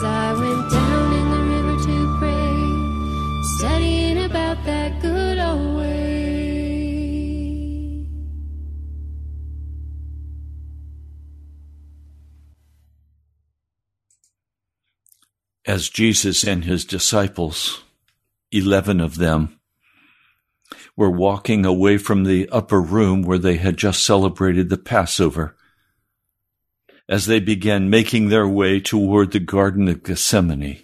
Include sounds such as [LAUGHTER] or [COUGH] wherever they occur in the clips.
As I went down in the river to pray, studying about that good old way. as Jesus and his disciples, 11 of them, were walking away from the upper room where they had just celebrated the Passover. As they began making their way toward the Garden of Gethsemane,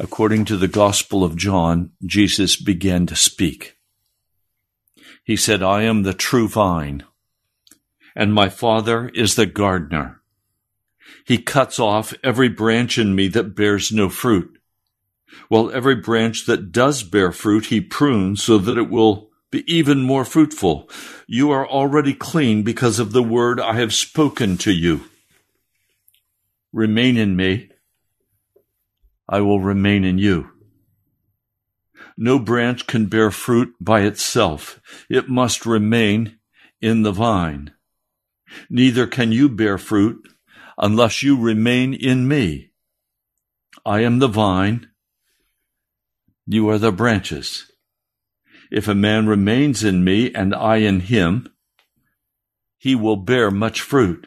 according to the Gospel of John, Jesus began to speak. He said, I am the true vine, and my Father is the gardener. He cuts off every branch in me that bears no fruit, while every branch that does bear fruit he prunes so that it will be even more fruitful. You are already clean because of the word I have spoken to you. Remain in me. I will remain in you. No branch can bear fruit by itself. It must remain in the vine. Neither can you bear fruit unless you remain in me. I am the vine. You are the branches. If a man remains in me and I in him, he will bear much fruit.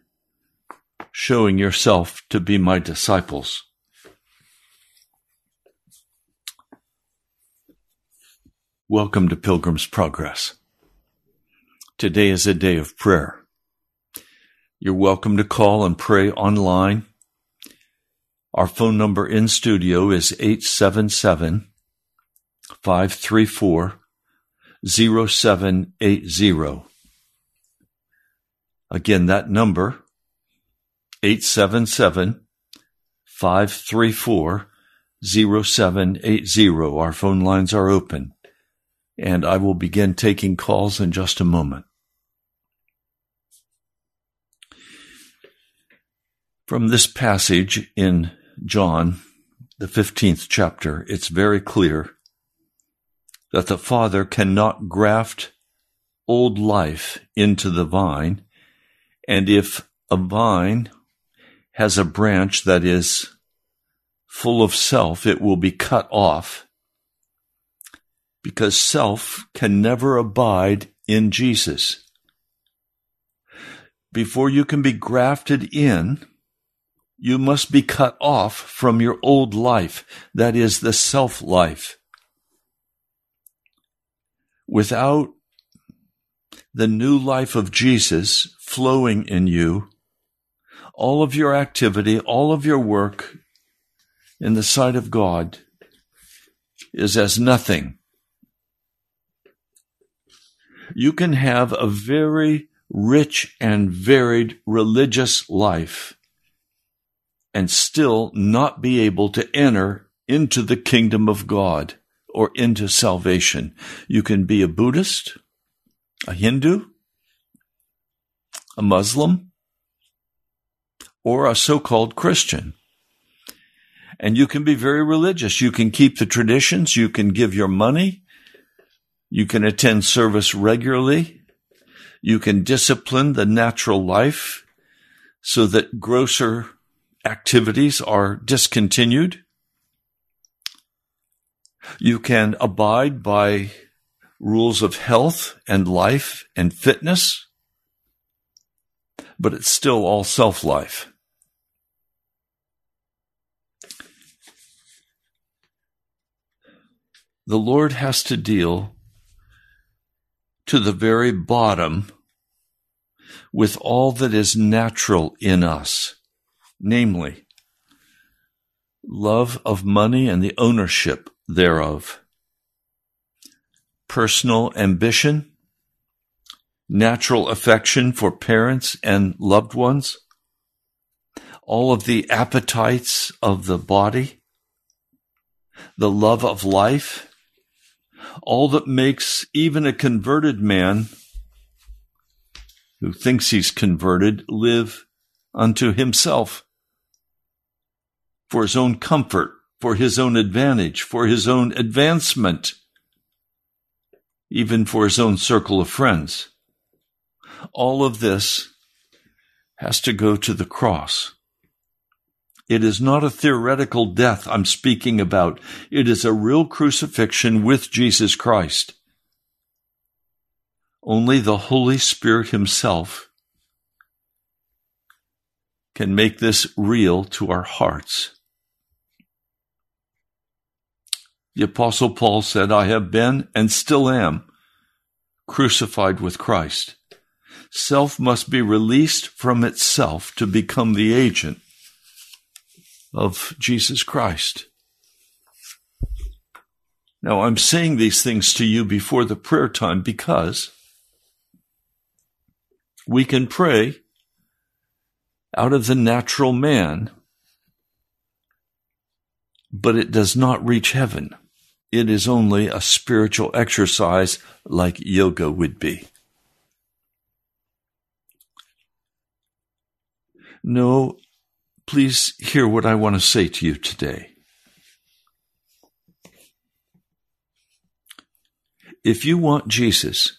showing yourself to be my disciples. Welcome to Pilgrim's Progress. Today is a day of prayer. You're welcome to call and pray online. Our phone number in studio is 877 534 0780. Again, that number, 877 534 0780. Our phone lines are open, and I will begin taking calls in just a moment. From this passage in John, the 15th chapter, it's very clear that the Father cannot graft old life into the vine and if a vine has a branch that is full of self, it will be cut off because self can never abide in Jesus. Before you can be grafted in, you must be cut off from your old life, that is the self life. Without the new life of Jesus flowing in you, all of your activity, all of your work in the sight of God is as nothing. You can have a very rich and varied religious life and still not be able to enter into the kingdom of God or into salvation. You can be a Buddhist, a Hindu, a Muslim, or a so called Christian. And you can be very religious. You can keep the traditions. You can give your money. You can attend service regularly. You can discipline the natural life so that grosser activities are discontinued. You can abide by rules of health and life and fitness, but it's still all self life. The Lord has to deal to the very bottom with all that is natural in us, namely, love of money and the ownership thereof personal ambition, natural affection for parents and loved ones, all of the appetites of the body, the love of life, all that makes even a converted man who thinks he's converted live unto himself for his own comfort, for his own advantage, for his own advancement even for his own circle of friends. All of this has to go to the cross. It is not a theoretical death I'm speaking about. It is a real crucifixion with Jesus Christ. Only the Holy Spirit Himself can make this real to our hearts. The Apostle Paul said, I have been and still am crucified with Christ. Self must be released from itself to become the agent of Jesus Christ. Now, I'm saying these things to you before the prayer time because we can pray out of the natural man, but it does not reach heaven. It is only a spiritual exercise like yoga would be. No, please hear what I want to say to you today. If you want Jesus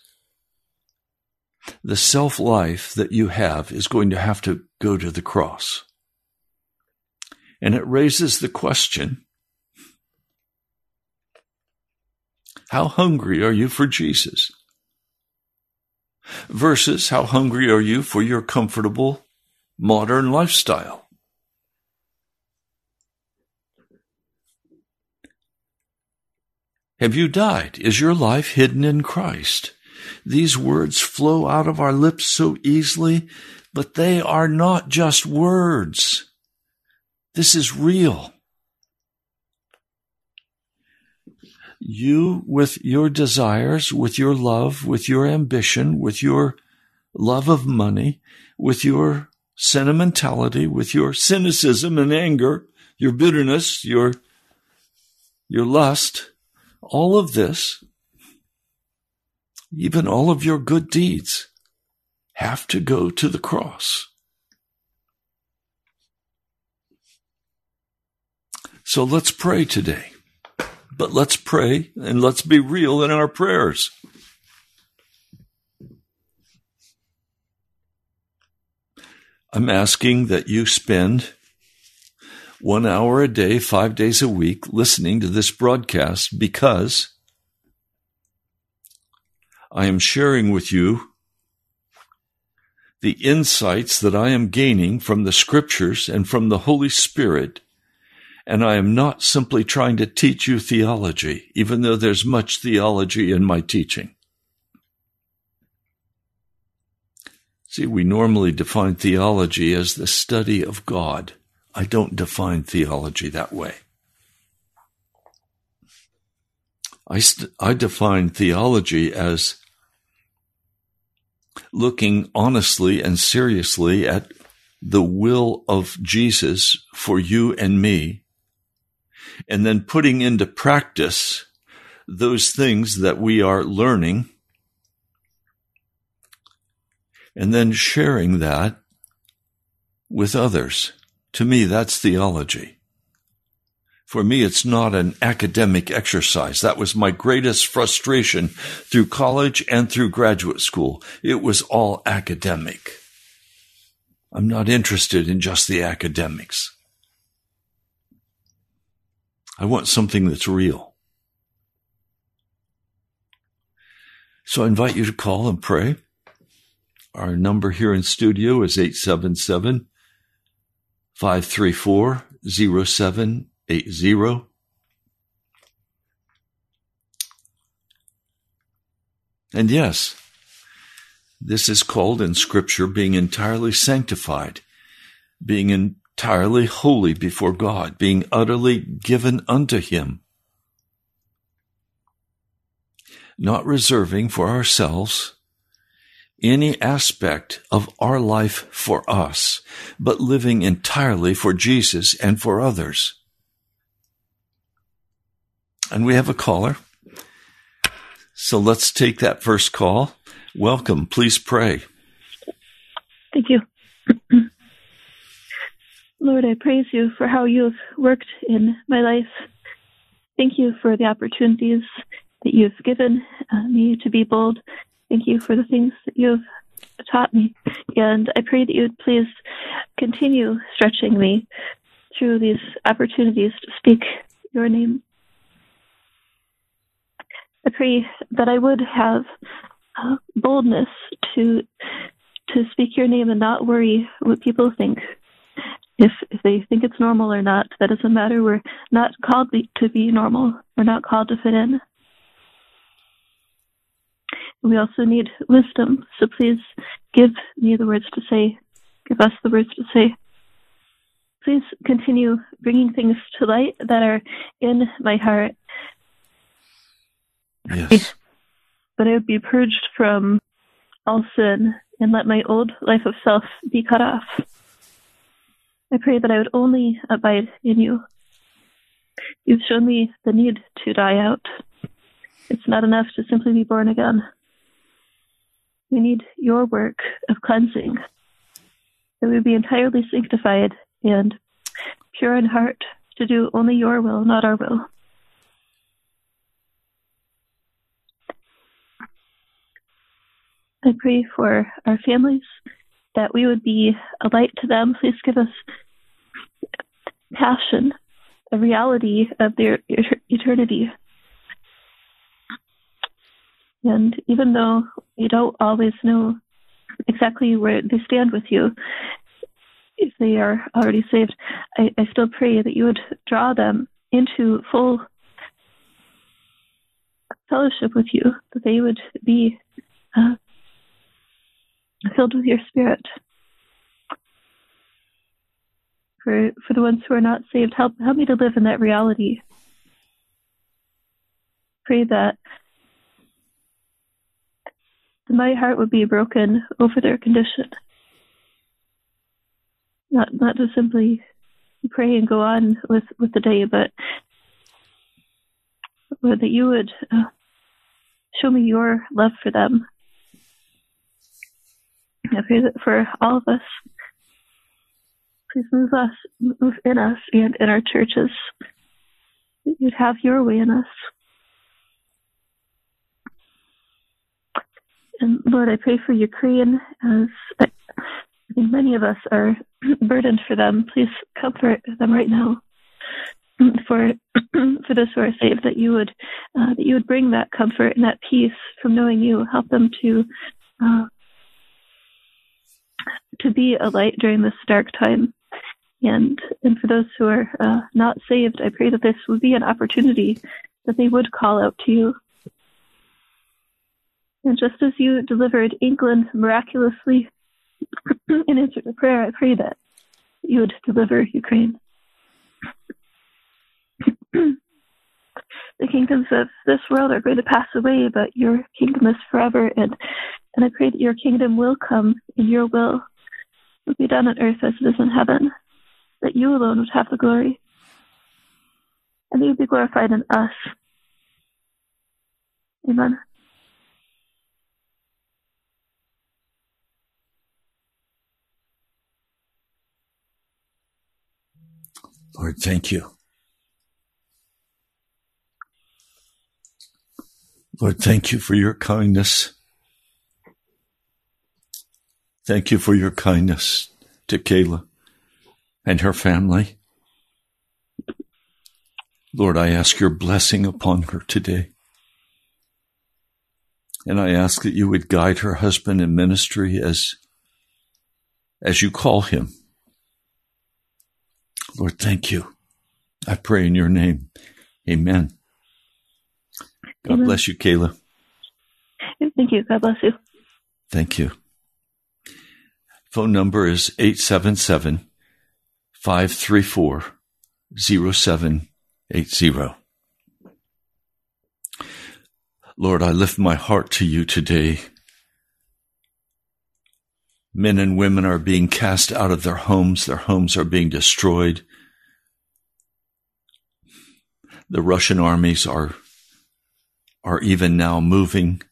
the self life that you have is going to have to go to the cross. And it raises the question how hungry are you for Jesus? Versus how hungry are you for your comfortable modern lifestyle? Have you died? Is your life hidden in Christ? These words flow out of our lips so easily, but they are not just words. This is real. You, with your desires, with your love, with your ambition, with your love of money, with your sentimentality, with your cynicism and anger, your bitterness, your, your lust, all of this, even all of your good deeds, have to go to the cross. So let's pray today. But let's pray and let's be real in our prayers. I'm asking that you spend one hour a day, five days a week, listening to this broadcast because I am sharing with you the insights that I am gaining from the scriptures and from the Holy Spirit. And I am not simply trying to teach you theology, even though there's much theology in my teaching. See, we normally define theology as the study of God. I don't define theology that way. I, st- I define theology as looking honestly and seriously at the will of Jesus for you and me, and then putting into practice those things that we are learning, and then sharing that with others. To me, that's theology. For me, it's not an academic exercise. That was my greatest frustration through college and through graduate school. It was all academic. I'm not interested in just the academics. I want something that's real. So I invite you to call and pray. Our number here in studio is 877 534 0780. And yes, this is called in Scripture being entirely sanctified, being entirely holy before God, being utterly given unto Him, not reserving for ourselves any aspect of our life for us, but living entirely for Jesus and for others. And we have a caller. So let's take that first call. Welcome. Please pray. Thank you. [CLEARS THROAT] Lord, I praise you for how you have worked in my life. Thank you for the opportunities that you've given uh, me to be bold Thank you for the things that you've taught me. And I pray that you would please continue stretching me through these opportunities to speak your name. I pray that I would have uh, boldness to to speak your name and not worry what people think. If if they think it's normal or not, that doesn't matter. We're not called to be normal. We're not called to fit in. We also need wisdom. So please give me the words to say, give us the words to say. Please continue bringing things to light that are in my heart. Yes. That I would be purged from all sin and let my old life of self be cut off. I pray that I would only abide in you. You've shown me the need to die out. It's not enough to simply be born again. We need your work of cleansing, that we be entirely sanctified and pure in heart to do only your will, not our will. I pray for our families that we would be a light to them. Please give us passion, a reality of their eternity. And even though you don't always know exactly where they stand with you, if they are already saved, I, I still pray that you would draw them into full fellowship with you, that they would be uh, filled with your spirit. For for the ones who are not saved, help help me to live in that reality. Pray that my heart would be broken over their condition. Not not to simply pray and go on with, with the day, but, that you would uh, show me your love for them. I pray that for all of us, please move us, move in us and in our churches. You'd have your way in us. And Lord, I pray for Ukraine as I think many of us are [CLEARS THROAT] burdened for them. Please comfort them right now. [CLEARS THROAT] For [CLEARS THROAT] for those who are saved, that you would uh, that you would bring that comfort and that peace from knowing you. Help them to uh, to be a light during this dark time. And and for those who are uh, not saved, I pray that this would be an opportunity that they would call out to you. And just as you delivered England miraculously [CLEARS THROAT] in answer to prayer, I pray that you would deliver Ukraine. [CLEARS THROAT] the kingdoms of this world are going to pass away, but your kingdom is forever, and and I pray that your kingdom will come and your will will be done on earth as it is in heaven. That you alone would have the glory, and that you would be glorified in us. Amen. Lord, thank you. Lord, thank you for your kindness. Thank you for your kindness to Kayla and her family. Lord, I ask your blessing upon her today. And I ask that you would guide her husband in ministry as, as you call him. Lord, thank you. I pray in your name. Amen. God Amen. bless you, Kayla. Thank you. God bless you. Thank you. Phone number is 877 534 0780. Lord, I lift my heart to you today. Men and women are being cast out of their homes. Their homes are being destroyed. The Russian armies are, are even now moving.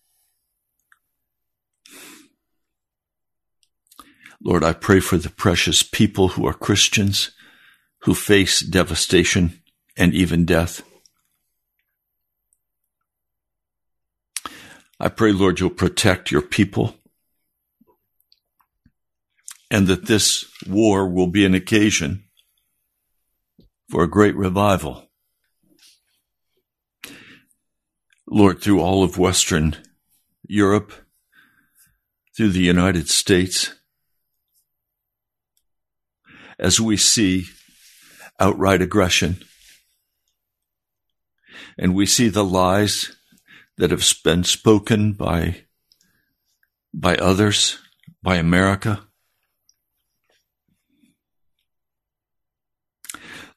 Lord, I pray for the precious people who are Christians who face devastation and even death. I pray, Lord, you'll protect your people and that this war will be an occasion for a great revival. Lord, through all of Western Europe, through the United States, as we see outright aggression and we see the lies that have been spoken by, by others, by America.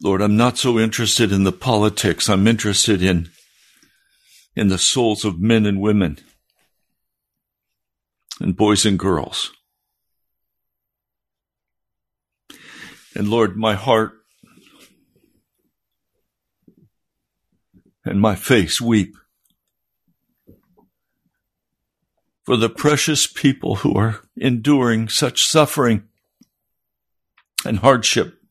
Lord, I'm not so interested in the politics. I'm interested in, in the souls of men and women and boys and girls. And Lord, my heart and my face weep for the precious people who are enduring such suffering and hardship.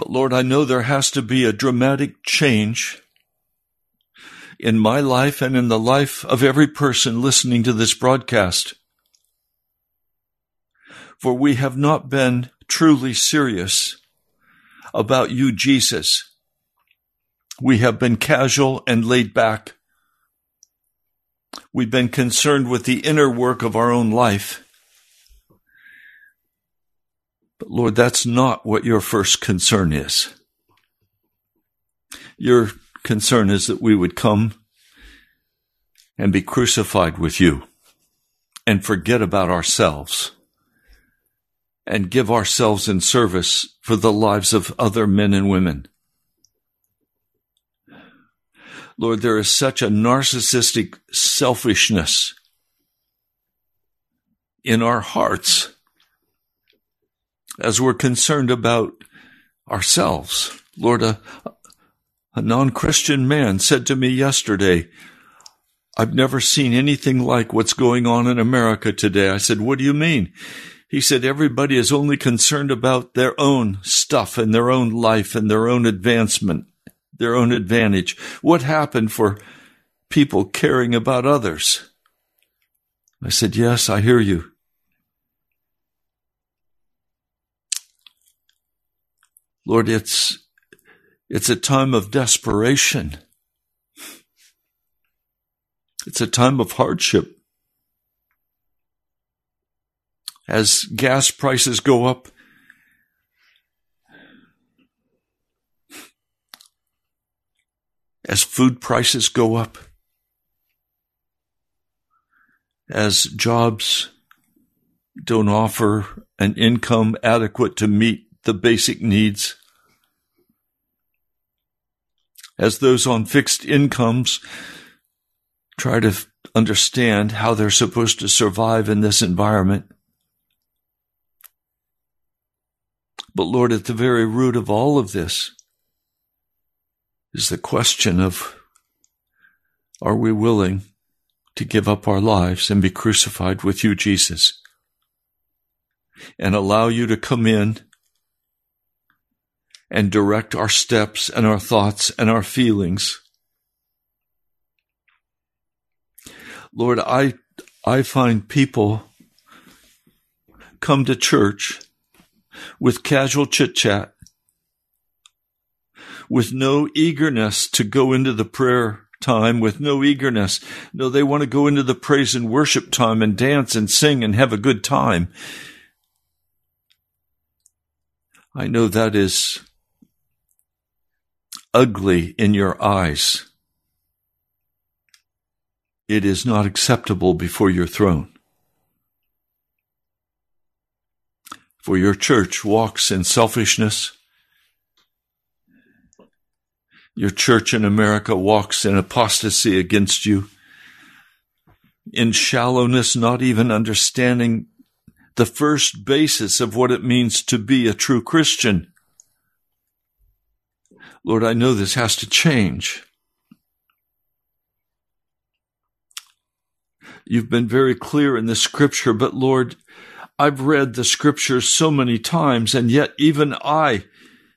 But Lord, I know there has to be a dramatic change in my life and in the life of every person listening to this broadcast. For we have not been truly serious about you, Jesus. We have been casual and laid back. We've been concerned with the inner work of our own life. But Lord, that's not what your first concern is. Your concern is that we would come and be crucified with you and forget about ourselves and give ourselves in service for the lives of other men and women. Lord, there is such a narcissistic selfishness in our hearts as we're concerned about ourselves. Lord, a, a non Christian man said to me yesterday, I've never seen anything like what's going on in America today. I said, What do you mean? He said, Everybody is only concerned about their own stuff and their own life and their own advancement, their own advantage. What happened for people caring about others? I said, Yes, I hear you. Lord, it's, it's a time of desperation. It's a time of hardship. As gas prices go up, as food prices go up, as jobs don't offer an income adequate to meet the basic needs. As those on fixed incomes try to understand how they're supposed to survive in this environment. But Lord, at the very root of all of this is the question of are we willing to give up our lives and be crucified with you, Jesus, and allow you to come in and direct our steps and our thoughts and our feelings. Lord, I, I find people come to church with casual chit chat, with no eagerness to go into the prayer time, with no eagerness. No, they want to go into the praise and worship time and dance and sing and have a good time. I know that is ugly in your eyes. It is not acceptable before your throne. For your church walks in selfishness. Your church in America walks in apostasy against you, in shallowness, not even understanding the first basis of what it means to be a true Christian. Lord, I know this has to change. You've been very clear in the scripture, but Lord, I've read the scriptures so many times, and yet even I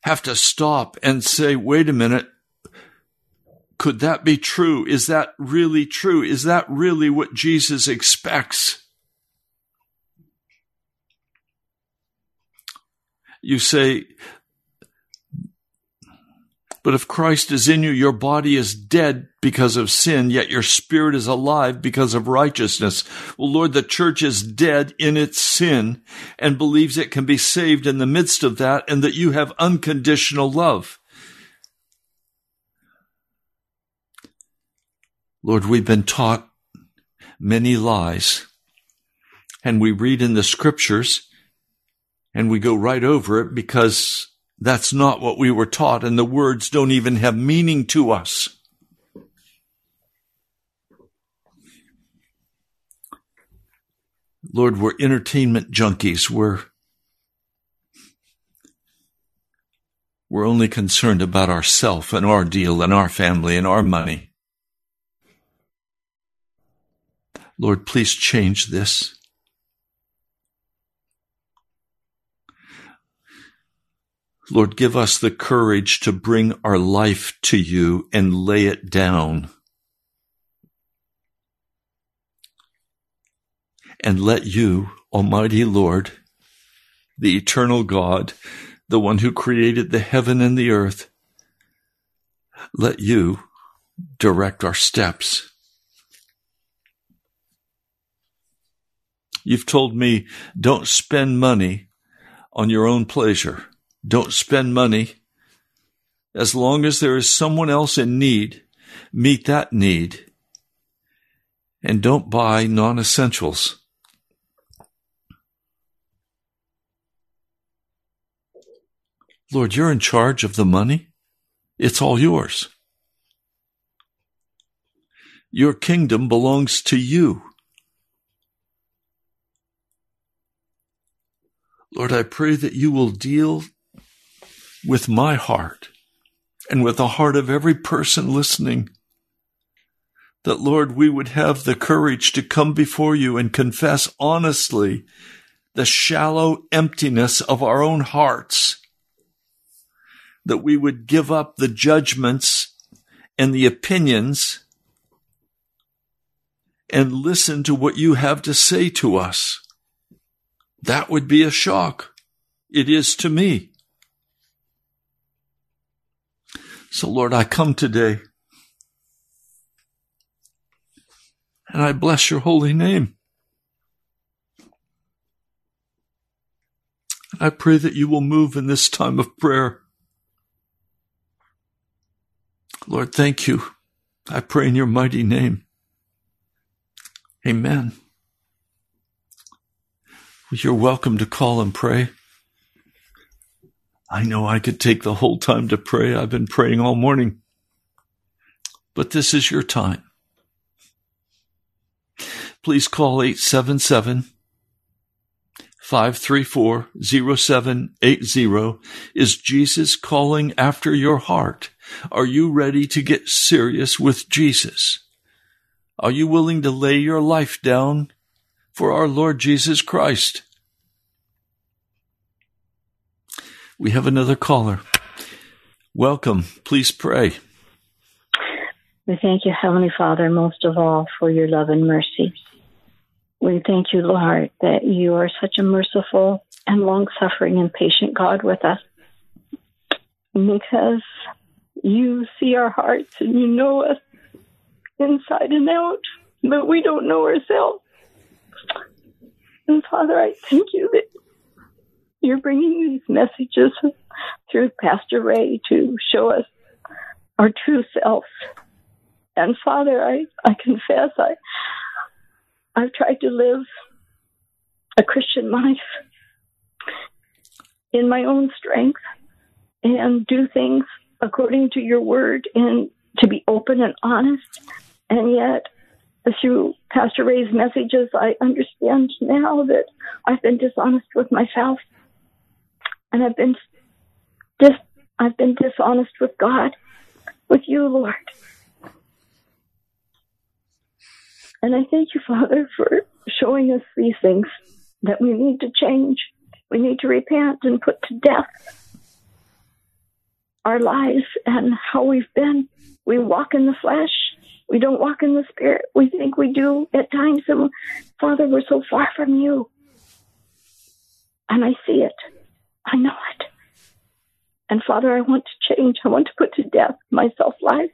have to stop and say, wait a minute. Could that be true? Is that really true? Is that really what Jesus expects? You say, but if Christ is in you, your body is dead because of sin, yet your spirit is alive because of righteousness. Well, Lord, the church is dead in its sin and believes it can be saved in the midst of that and that you have unconditional love. Lord, we've been taught many lies and we read in the scriptures and we go right over it because that's not what we were taught, and the words don't even have meaning to us. Lord, we're entertainment junkies. We're, we're only concerned about ourself and our deal and our family and our money. Lord, please change this. Lord, give us the courage to bring our life to you and lay it down. And let you, Almighty Lord, the eternal God, the one who created the heaven and the earth, let you direct our steps. You've told me don't spend money on your own pleasure. Don't spend money. As long as there is someone else in need, meet that need. And don't buy non essentials. Lord, you're in charge of the money. It's all yours. Your kingdom belongs to you. Lord, I pray that you will deal with my heart and with the heart of every person listening. That, Lord, we would have the courage to come before you and confess honestly the shallow emptiness of our own hearts. That we would give up the judgments and the opinions and listen to what you have to say to us. That would be a shock. It is to me. So, Lord, I come today and I bless your holy name. I pray that you will move in this time of prayer. Lord, thank you. I pray in your mighty name. Amen. You're welcome to call and pray. I know I could take the whole time to pray. I've been praying all morning. But this is your time. Please call 877 534 0780. Is Jesus calling after your heart? Are you ready to get serious with Jesus? Are you willing to lay your life down for our Lord Jesus Christ. We have another caller. Welcome. Please pray. We thank you, Heavenly Father, most of all for your love and mercy. We thank you, Lord, that you are such a merciful and long suffering and patient God with us. Because you see our hearts and you know us inside and out, but we don't know ourselves. And Father, I thank you that you're bringing these messages through Pastor Ray to show us our true self. And Father, I, I confess I I've tried to live a Christian life in my own strength and do things according to your word and to be open and honest. And yet through Pastor Ray's messages, I understand now that I've been dishonest with myself, and I've been dis- I've been dishonest with God, with you, Lord. And I thank you, Father, for showing us these things that we need to change. We need to repent and put to death our lives and how we've been. We walk in the flesh we don't walk in the Spirit. We think we do at times. And Father, we're so far from you. And I see it. I know it. And Father, I want to change. I want to put to death my self life.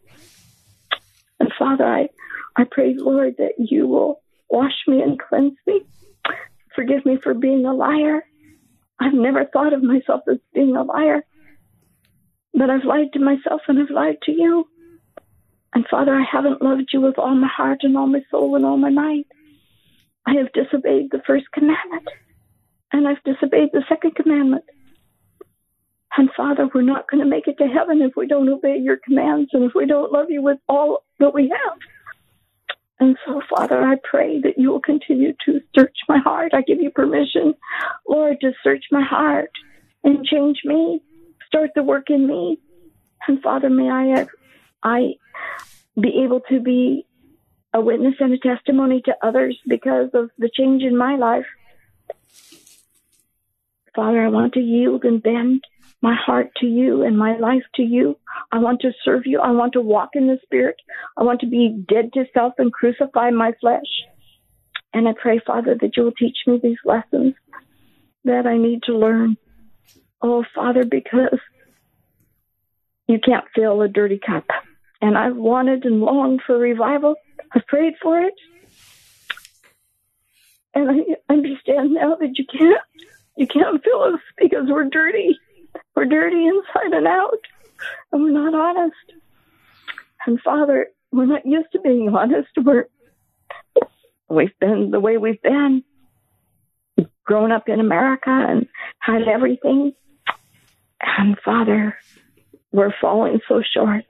And Father, I, I pray, Lord, that you will wash me and cleanse me. Forgive me for being a liar. I've never thought of myself as being a liar. But I've lied to myself and I've lied to you. And Father, I haven't loved you with all my heart and all my soul and all my might. I have disobeyed the first commandment, and I've disobeyed the second commandment. And Father, we're not going to make it to heaven if we don't obey your commands and if we don't love you with all that we have. And so, Father, I pray that you will continue to search my heart. I give you permission, Lord, to search my heart and change me, start the work in me. And Father, may I, I be able to be a witness and a testimony to others because of the change in my life. Father, I want to yield and bend my heart to you and my life to you. I want to serve you. I want to walk in the Spirit. I want to be dead to self and crucify my flesh. And I pray, Father, that you will teach me these lessons that I need to learn. Oh, Father, because you can't fill a dirty cup. And I've wanted and longed for revival. I've prayed for it. And I understand now that you can't you can't fill us because we're dirty. Dirty inside and out. And we're not honest. And Father, we're not used to being honest. We're we've been the way we've been. Grown up in America and had everything. And Father, we're falling so short.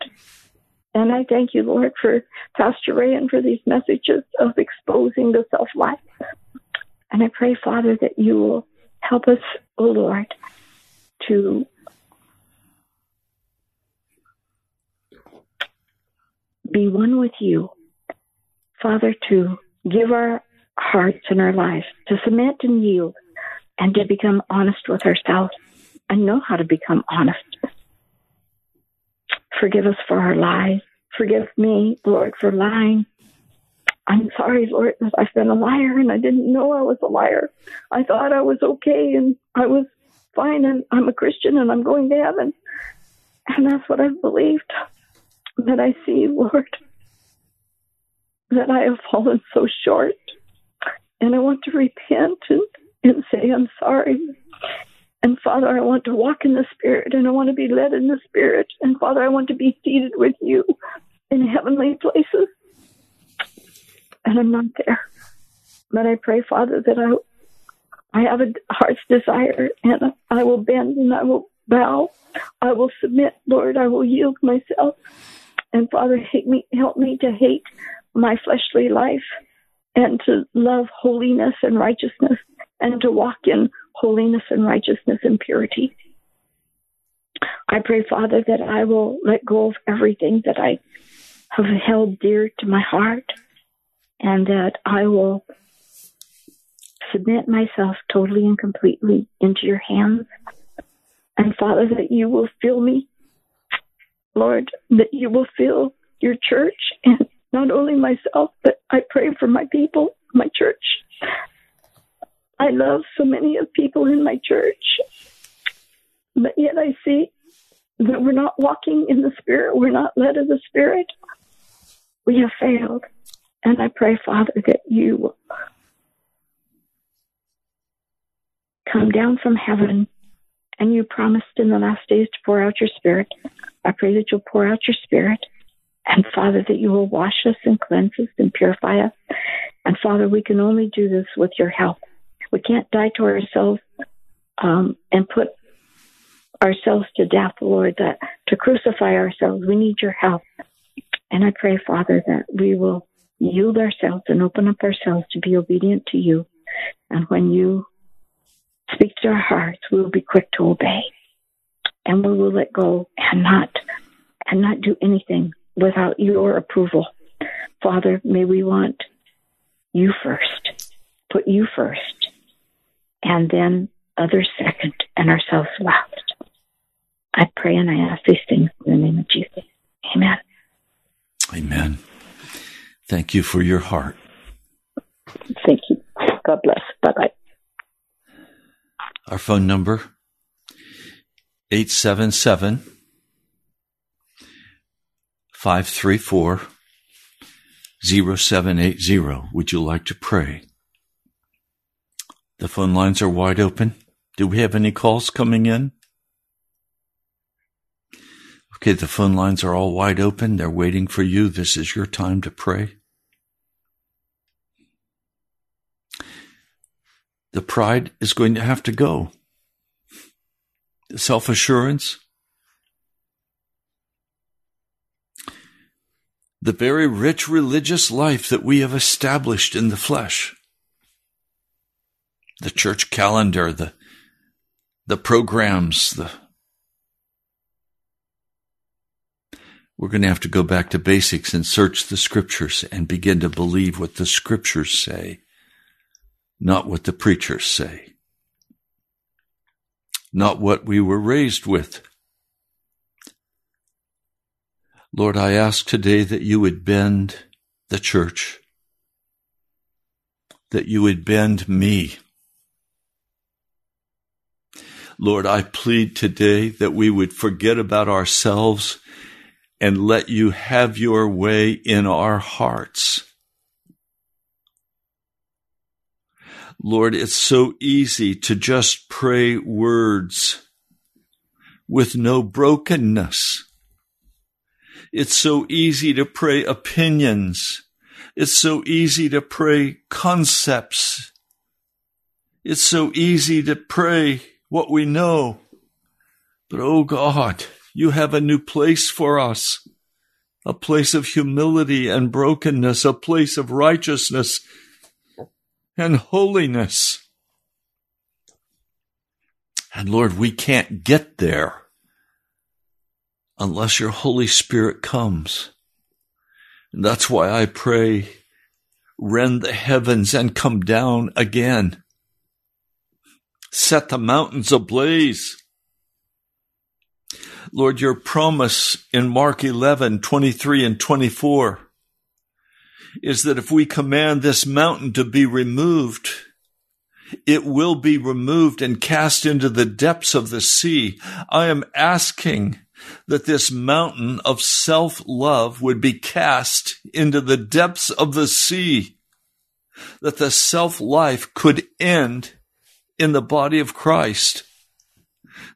And I thank you, Lord, for Pastor Ray and for these messages of exposing the self life. And I pray, Father, that you will help us, O oh Lord, to be one with you. Father, to give our hearts and our lives, to submit and yield, and to become honest with ourselves and know how to become honest. Forgive us for our lies. Forgive me, Lord, for lying. I'm sorry, Lord, that I've been a liar and I didn't know I was a liar. I thought I was okay and I was fine and I'm a Christian and I'm going to heaven. And that's what I've believed. That I see, Lord, that I have fallen so short. And I want to repent and, and say, I'm sorry. And Father, I want to walk in the Spirit and I want to be led in the Spirit. And Father, I want to be seated with you in heavenly places and I'm not there. But I pray, Father, that I I have a heart's desire, and I will bend and I will bow. I will submit, Lord. I will yield myself. And Father, me, help me to hate my fleshly life and to love holiness and righteousness and to walk in holiness and righteousness and purity. I pray, Father, that I will let go of everything that I have held dear to my heart and that I will submit myself totally and completely into your hands. And Father, that you will fill me, Lord, that you will fill your church and not only myself, but I pray for my people, my church. I love so many of people in my church, but yet I see that we're not walking in the Spirit. We're not led of the Spirit. We have failed. And I pray, Father, that you will come down from heaven and you promised in the last days to pour out your spirit. I pray that you'll pour out your spirit. And Father, that you will wash us and cleanse us and purify us. And Father, we can only do this with your help. We can't die to ourselves um, and put ourselves to death, Lord, that to crucify ourselves. We need your help. And I pray, Father, that we will yield ourselves and open up ourselves to be obedient to you. And when you speak to our hearts, we will be quick to obey. And we will let go and not and not do anything without your approval. Father, may we want you first. Put you first. And then others second and ourselves last. I pray and I ask these things in the name of Jesus. Amen. Amen. Thank you for your heart. Thank you. God bless. Bye bye. Our phone number 877 534 0780. Would you like to pray? The phone lines are wide open. Do we have any calls coming in? Okay, the phone lines are all wide open. They're waiting for you. This is your time to pray. The pride is going to have to go. The self assurance, the very rich religious life that we have established in the flesh, the church calendar, the, the programs, the we're going to have to go back to basics and search the scriptures and begin to believe what the scriptures say not what the preachers say, not what we were raised with. Lord, I ask today that you would bend the church, that you would bend me. Lord, I plead today that we would forget about ourselves and let you have your way in our hearts. Lord, it's so easy to just pray words with no brokenness. It's so easy to pray opinions. It's so easy to pray concepts. It's so easy to pray what we know. But oh God, you have a new place for us. A place of humility and brokenness, a place of righteousness and holiness. And Lord, we can't get there unless your Holy Spirit comes. And that's why I pray, rend the heavens and come down again. Set the mountains ablaze. Lord, your promise in Mark 11, 23 and 24 is that if we command this mountain to be removed, it will be removed and cast into the depths of the sea. I am asking that this mountain of self love would be cast into the depths of the sea, that the self life could end in the body of Christ,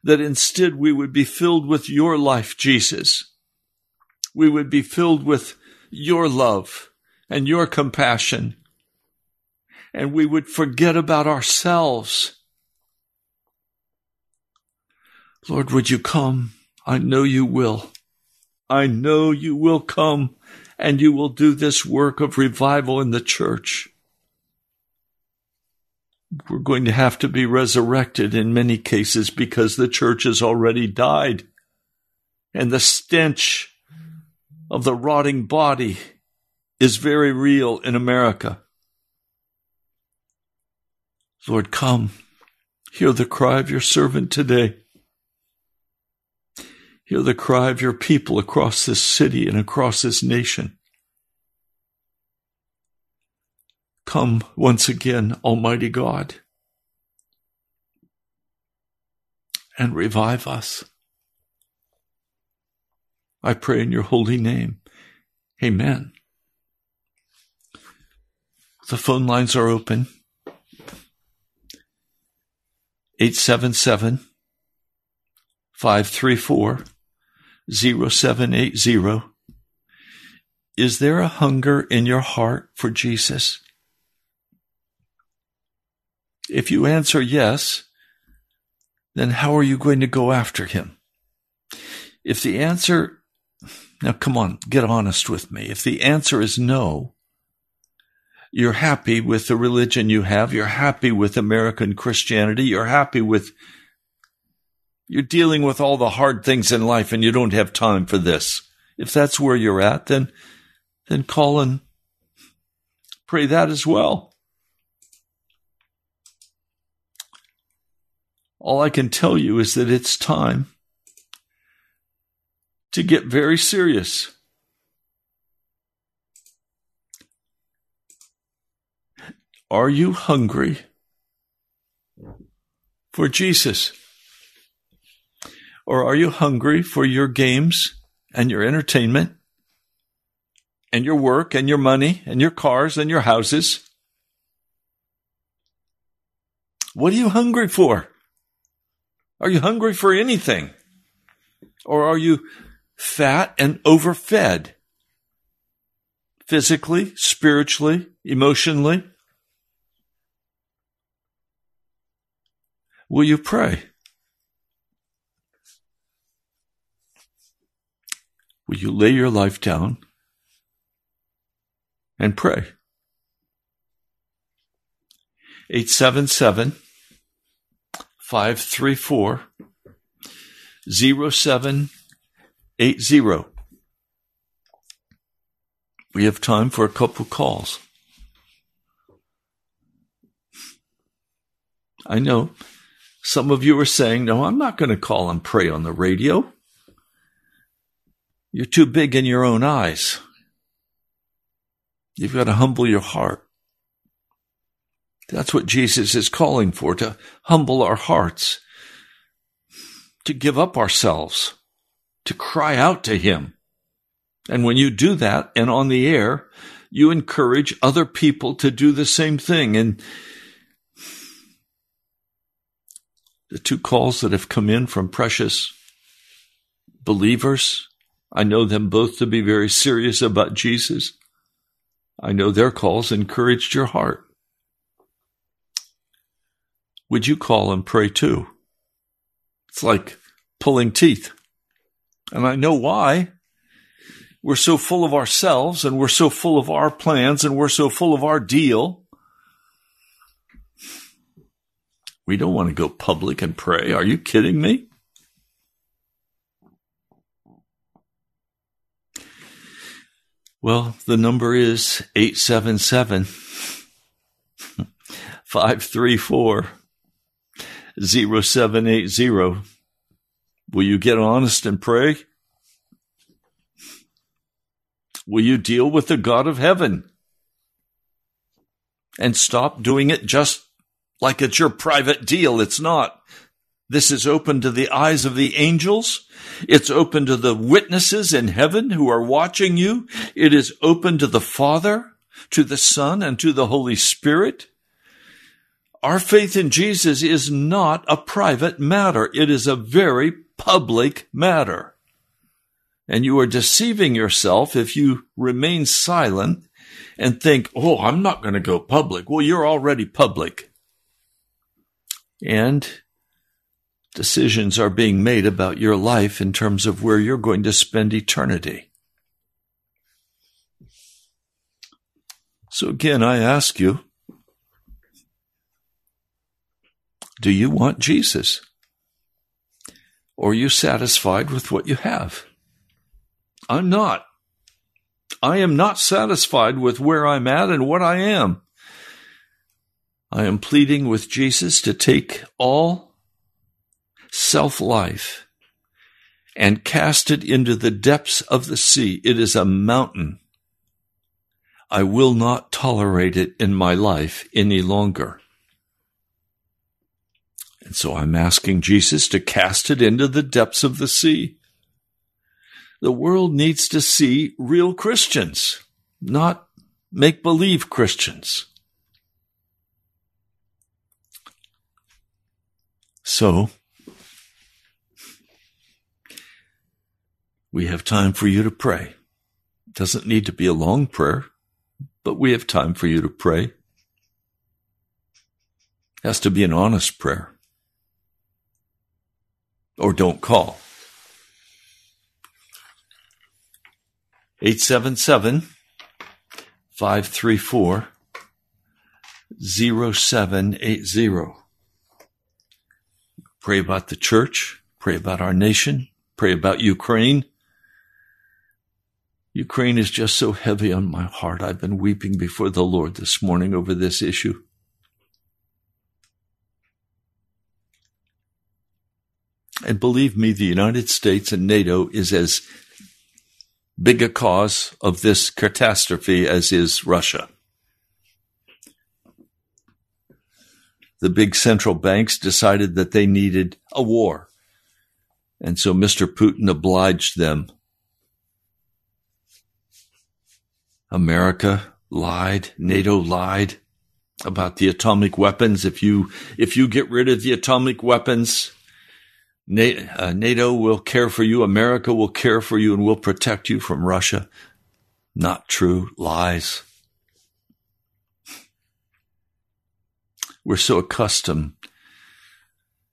that instead we would be filled with your life, Jesus. We would be filled with your love and your compassion. And we would forget about ourselves. Lord, would you come? I know you will. I know you will come and you will do this work of revival in the church. We're going to have to be resurrected in many cases because the church has already died. And the stench of the rotting body is very real in America. Lord, come. Hear the cry of your servant today. Hear the cry of your people across this city and across this nation. Come once again, Almighty God, and revive us. I pray in your holy name. Amen. The phone lines are open. 877 534 0780. Is there a hunger in your heart for Jesus? If you answer yes, then how are you going to go after him? If the answer, now come on, get honest with me. If the answer is no, you're happy with the religion you have, you're happy with American Christianity, you're happy with you're dealing with all the hard things in life and you don't have time for this. If that's where you're at, then, then call and pray that as well. All I can tell you is that it's time to get very serious. Are you hungry for Jesus? Or are you hungry for your games and your entertainment and your work and your money and your cars and your houses? What are you hungry for? Are you hungry for anything? Or are you fat and overfed? Physically, spiritually, emotionally? Will you pray? Will you lay your life down and pray? 877 534 0780. We have time for a couple calls. I know some of you are saying, no, I'm not going to call and pray on the radio. You're too big in your own eyes. You've got to humble your heart. That's what Jesus is calling for to humble our hearts, to give up ourselves, to cry out to Him. And when you do that and on the air, you encourage other people to do the same thing. And the two calls that have come in from precious believers, I know them both to be very serious about Jesus. I know their calls encouraged your heart. Would you call and pray too? It's like pulling teeth. And I know why. We're so full of ourselves and we're so full of our plans and we're so full of our deal. We don't want to go public and pray. Are you kidding me? Well, the number is 877 534 0780. Will you get honest and pray? Will you deal with the God of heaven? And stop doing it just like it's your private deal. It's not. This is open to the eyes of the angels. It's open to the witnesses in heaven who are watching you. It is open to the Father, to the Son, and to the Holy Spirit. Our faith in Jesus is not a private matter. It is a very public matter. And you are deceiving yourself if you remain silent and think, oh, I'm not going to go public. Well, you're already public. And decisions are being made about your life in terms of where you're going to spend eternity. So again, I ask you, do you want Jesus? Or are you satisfied with what you have? I'm not. I am not satisfied with where I'm at and what I am. I am pleading with Jesus to take all self life and cast it into the depths of the sea. It is a mountain. I will not tolerate it in my life any longer. And so I'm asking Jesus to cast it into the depths of the sea. The world needs to see real Christians, not make believe Christians. So, we have time for you to pray. It doesn't need to be a long prayer, but we have time for you to pray. It has to be an honest prayer. Or don't call. 877 534 0780. Pray about the church. Pray about our nation. Pray about Ukraine. Ukraine is just so heavy on my heart. I've been weeping before the Lord this morning over this issue. And believe me, the United States and NATO is as big a cause of this catastrophe as is Russia. The big central banks decided that they needed a war. And so Mr. Putin obliged them. America lied, NATO lied about the atomic weapons. If you, if you get rid of the atomic weapons, uh, NATO will care for you, America will care for you, and will protect you from Russia. Not true, lies. We're so accustomed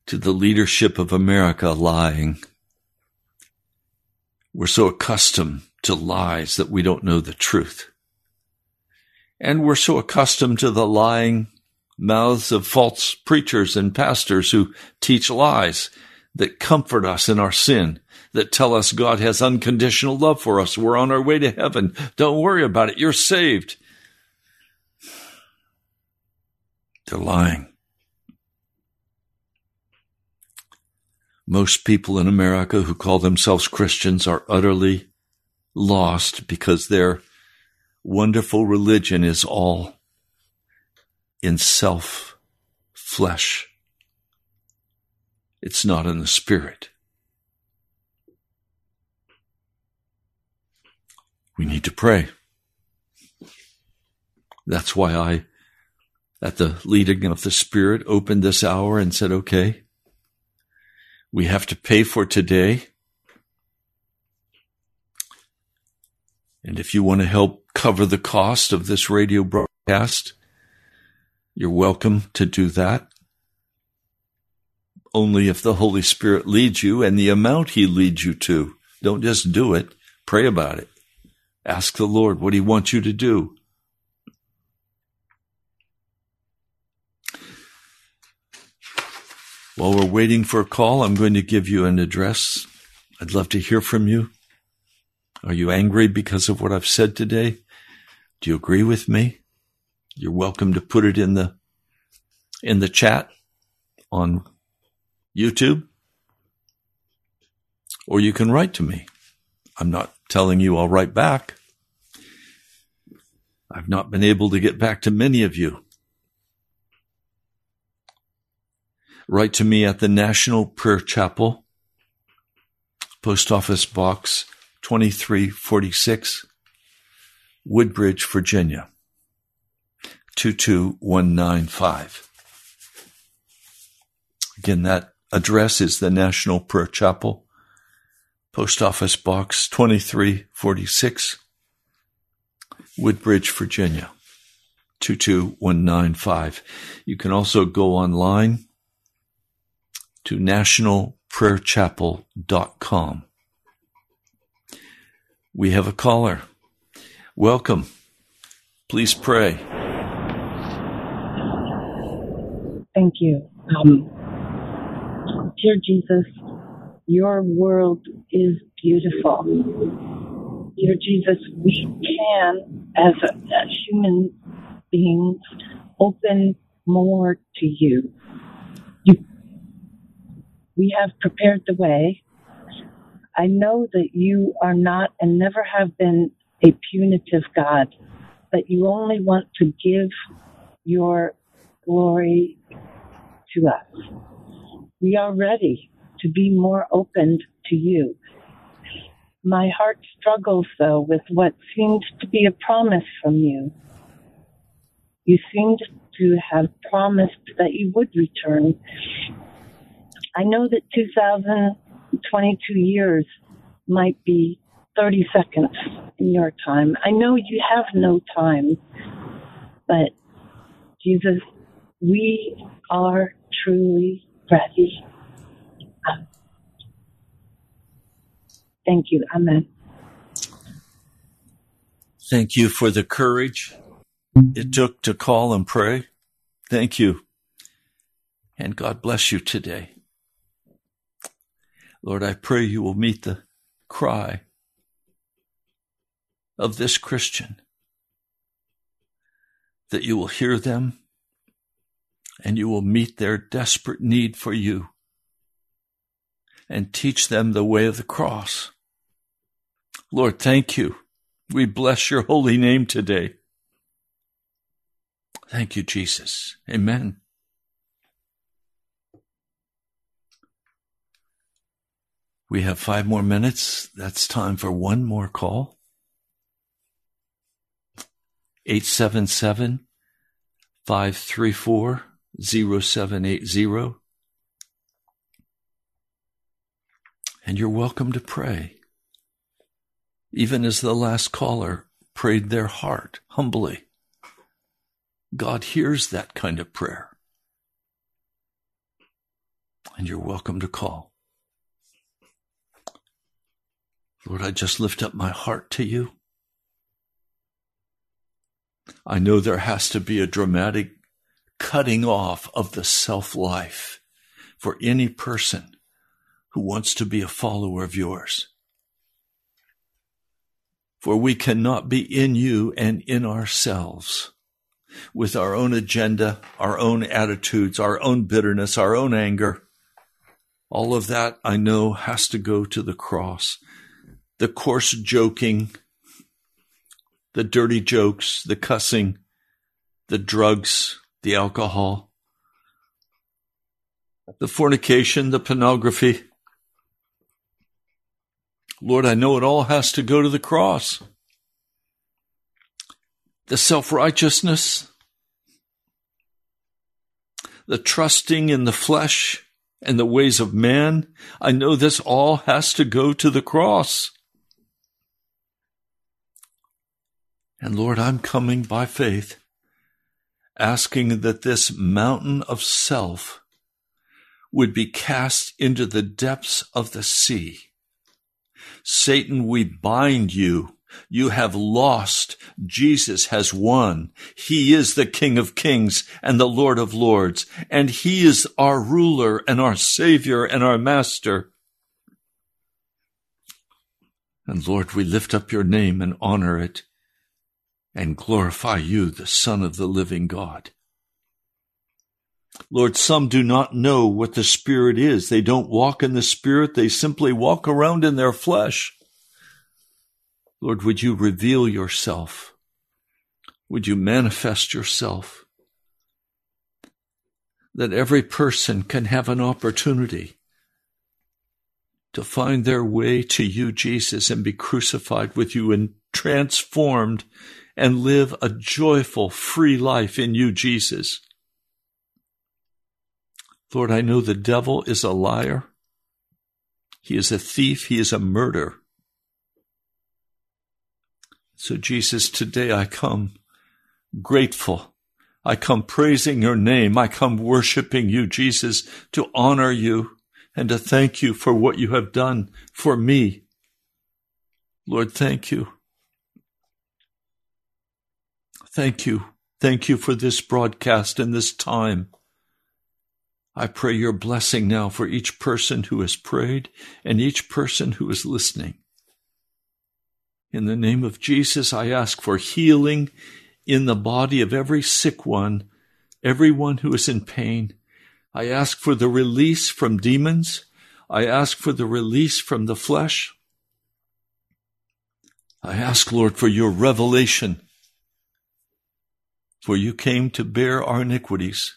to the leadership of America lying. We're so accustomed to lies that we don't know the truth. And we're so accustomed to the lying mouths of false preachers and pastors who teach lies that comfort us in our sin, that tell us God has unconditional love for us. We're on our way to heaven. Don't worry about it. You're saved. Lying. Most people in America who call themselves Christians are utterly lost because their wonderful religion is all in self, flesh. It's not in the spirit. We need to pray. That's why I, at the leading of the Spirit, opened this hour and said, okay, we have to pay for today. And if you want to help cover the cost of this radio broadcast, you're welcome to do that. Only if the Holy Spirit leads you and the amount He leads you to. Don't just do it. Pray about it. Ask the Lord what He wants you to do. While we're waiting for a call, I'm going to give you an address. I'd love to hear from you. Are you angry because of what I've said today? Do you agree with me? You're welcome to put it in the in the chat on YouTube or you can write to me. I'm not telling you I'll write back. I've not been able to get back to many of you. Write to me at the National Prayer Chapel, Post Office Box 2346, Woodbridge, Virginia 22195. Again, that address is the National Prayer Chapel, Post Office Box 2346, Woodbridge, Virginia 22195. You can also go online to nationalprayerchapel.com. We have a caller. Welcome. Please pray. Thank you. Um, dear Jesus, your world is beautiful. Dear Jesus, we can, as, as human beings, open more to you. We have prepared the way. I know that you are not and never have been a punitive God, but you only want to give your glory to us. We are ready to be more opened to you. My heart struggles, though, with what seems to be a promise from you. You seemed to have promised that you would return. I know that 2022 years might be 30 seconds in your time. I know you have no time, but Jesus, we are truly ready. Thank you. Amen. Thank you for the courage it mm-hmm. took to call and pray. Thank you. And God bless you today. Lord, I pray you will meet the cry of this Christian, that you will hear them and you will meet their desperate need for you and teach them the way of the cross. Lord, thank you. We bless your holy name today. Thank you, Jesus. Amen. We have five more minutes. That's time for one more call. 877 534 0780. And you're welcome to pray. Even as the last caller prayed their heart humbly. God hears that kind of prayer. And you're welcome to call. Lord, I just lift up my heart to you. I know there has to be a dramatic cutting off of the self life for any person who wants to be a follower of yours. For we cannot be in you and in ourselves with our own agenda, our own attitudes, our own bitterness, our own anger. All of that I know has to go to the cross. The coarse joking, the dirty jokes, the cussing, the drugs, the alcohol, the fornication, the pornography. Lord, I know it all has to go to the cross. The self righteousness, the trusting in the flesh and the ways of man. I know this all has to go to the cross. And Lord, I'm coming by faith, asking that this mountain of self would be cast into the depths of the sea. Satan, we bind you. You have lost. Jesus has won. He is the King of Kings and the Lord of Lords, and He is our ruler and our Savior and our Master. And Lord, we lift up your name and honor it and glorify you, the Son of the living God. Lord, some do not know what the Spirit is. They don't walk in the Spirit. They simply walk around in their flesh. Lord, would you reveal yourself? Would you manifest yourself? That every person can have an opportunity to find their way to you, Jesus, and be crucified with you and transformed and live a joyful, free life in you, Jesus. Lord, I know the devil is a liar. He is a thief. He is a murderer. So, Jesus, today I come grateful. I come praising your name. I come worshiping you, Jesus, to honor you and to thank you for what you have done for me. Lord, thank you. Thank you. Thank you for this broadcast and this time. I pray your blessing now for each person who has prayed and each person who is listening. In the name of Jesus, I ask for healing in the body of every sick one, everyone who is in pain. I ask for the release from demons. I ask for the release from the flesh. I ask, Lord, for your revelation for you came to bear our iniquities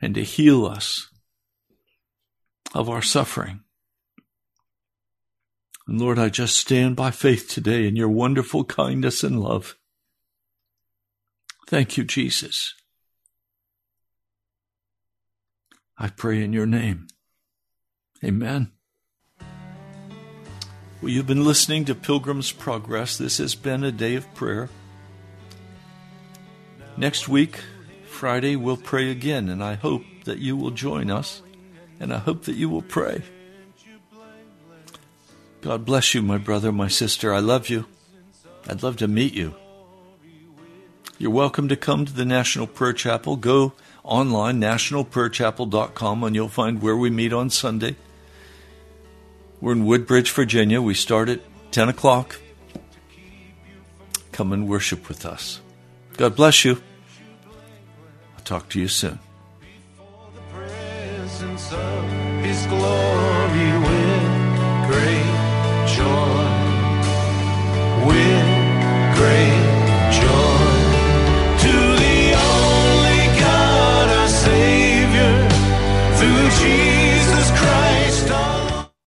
and to heal us of our suffering. And Lord, I just stand by faith today in your wonderful kindness and love. Thank you, Jesus. I pray in your name. Amen. Well, you've been listening to Pilgrim's Progress. This has been a day of prayer. Next week, Friday, we'll pray again, and I hope that you will join us, and I hope that you will pray. God bless you, my brother, my sister. I love you. I'd love to meet you. You're welcome to come to the National Prayer Chapel. Go online, nationalprayerchapel.com, and you'll find where we meet on Sunday. We're in Woodbridge, Virginia. We start at 10 o'clock. Come and worship with us. God bless you. I'll talk to you soon.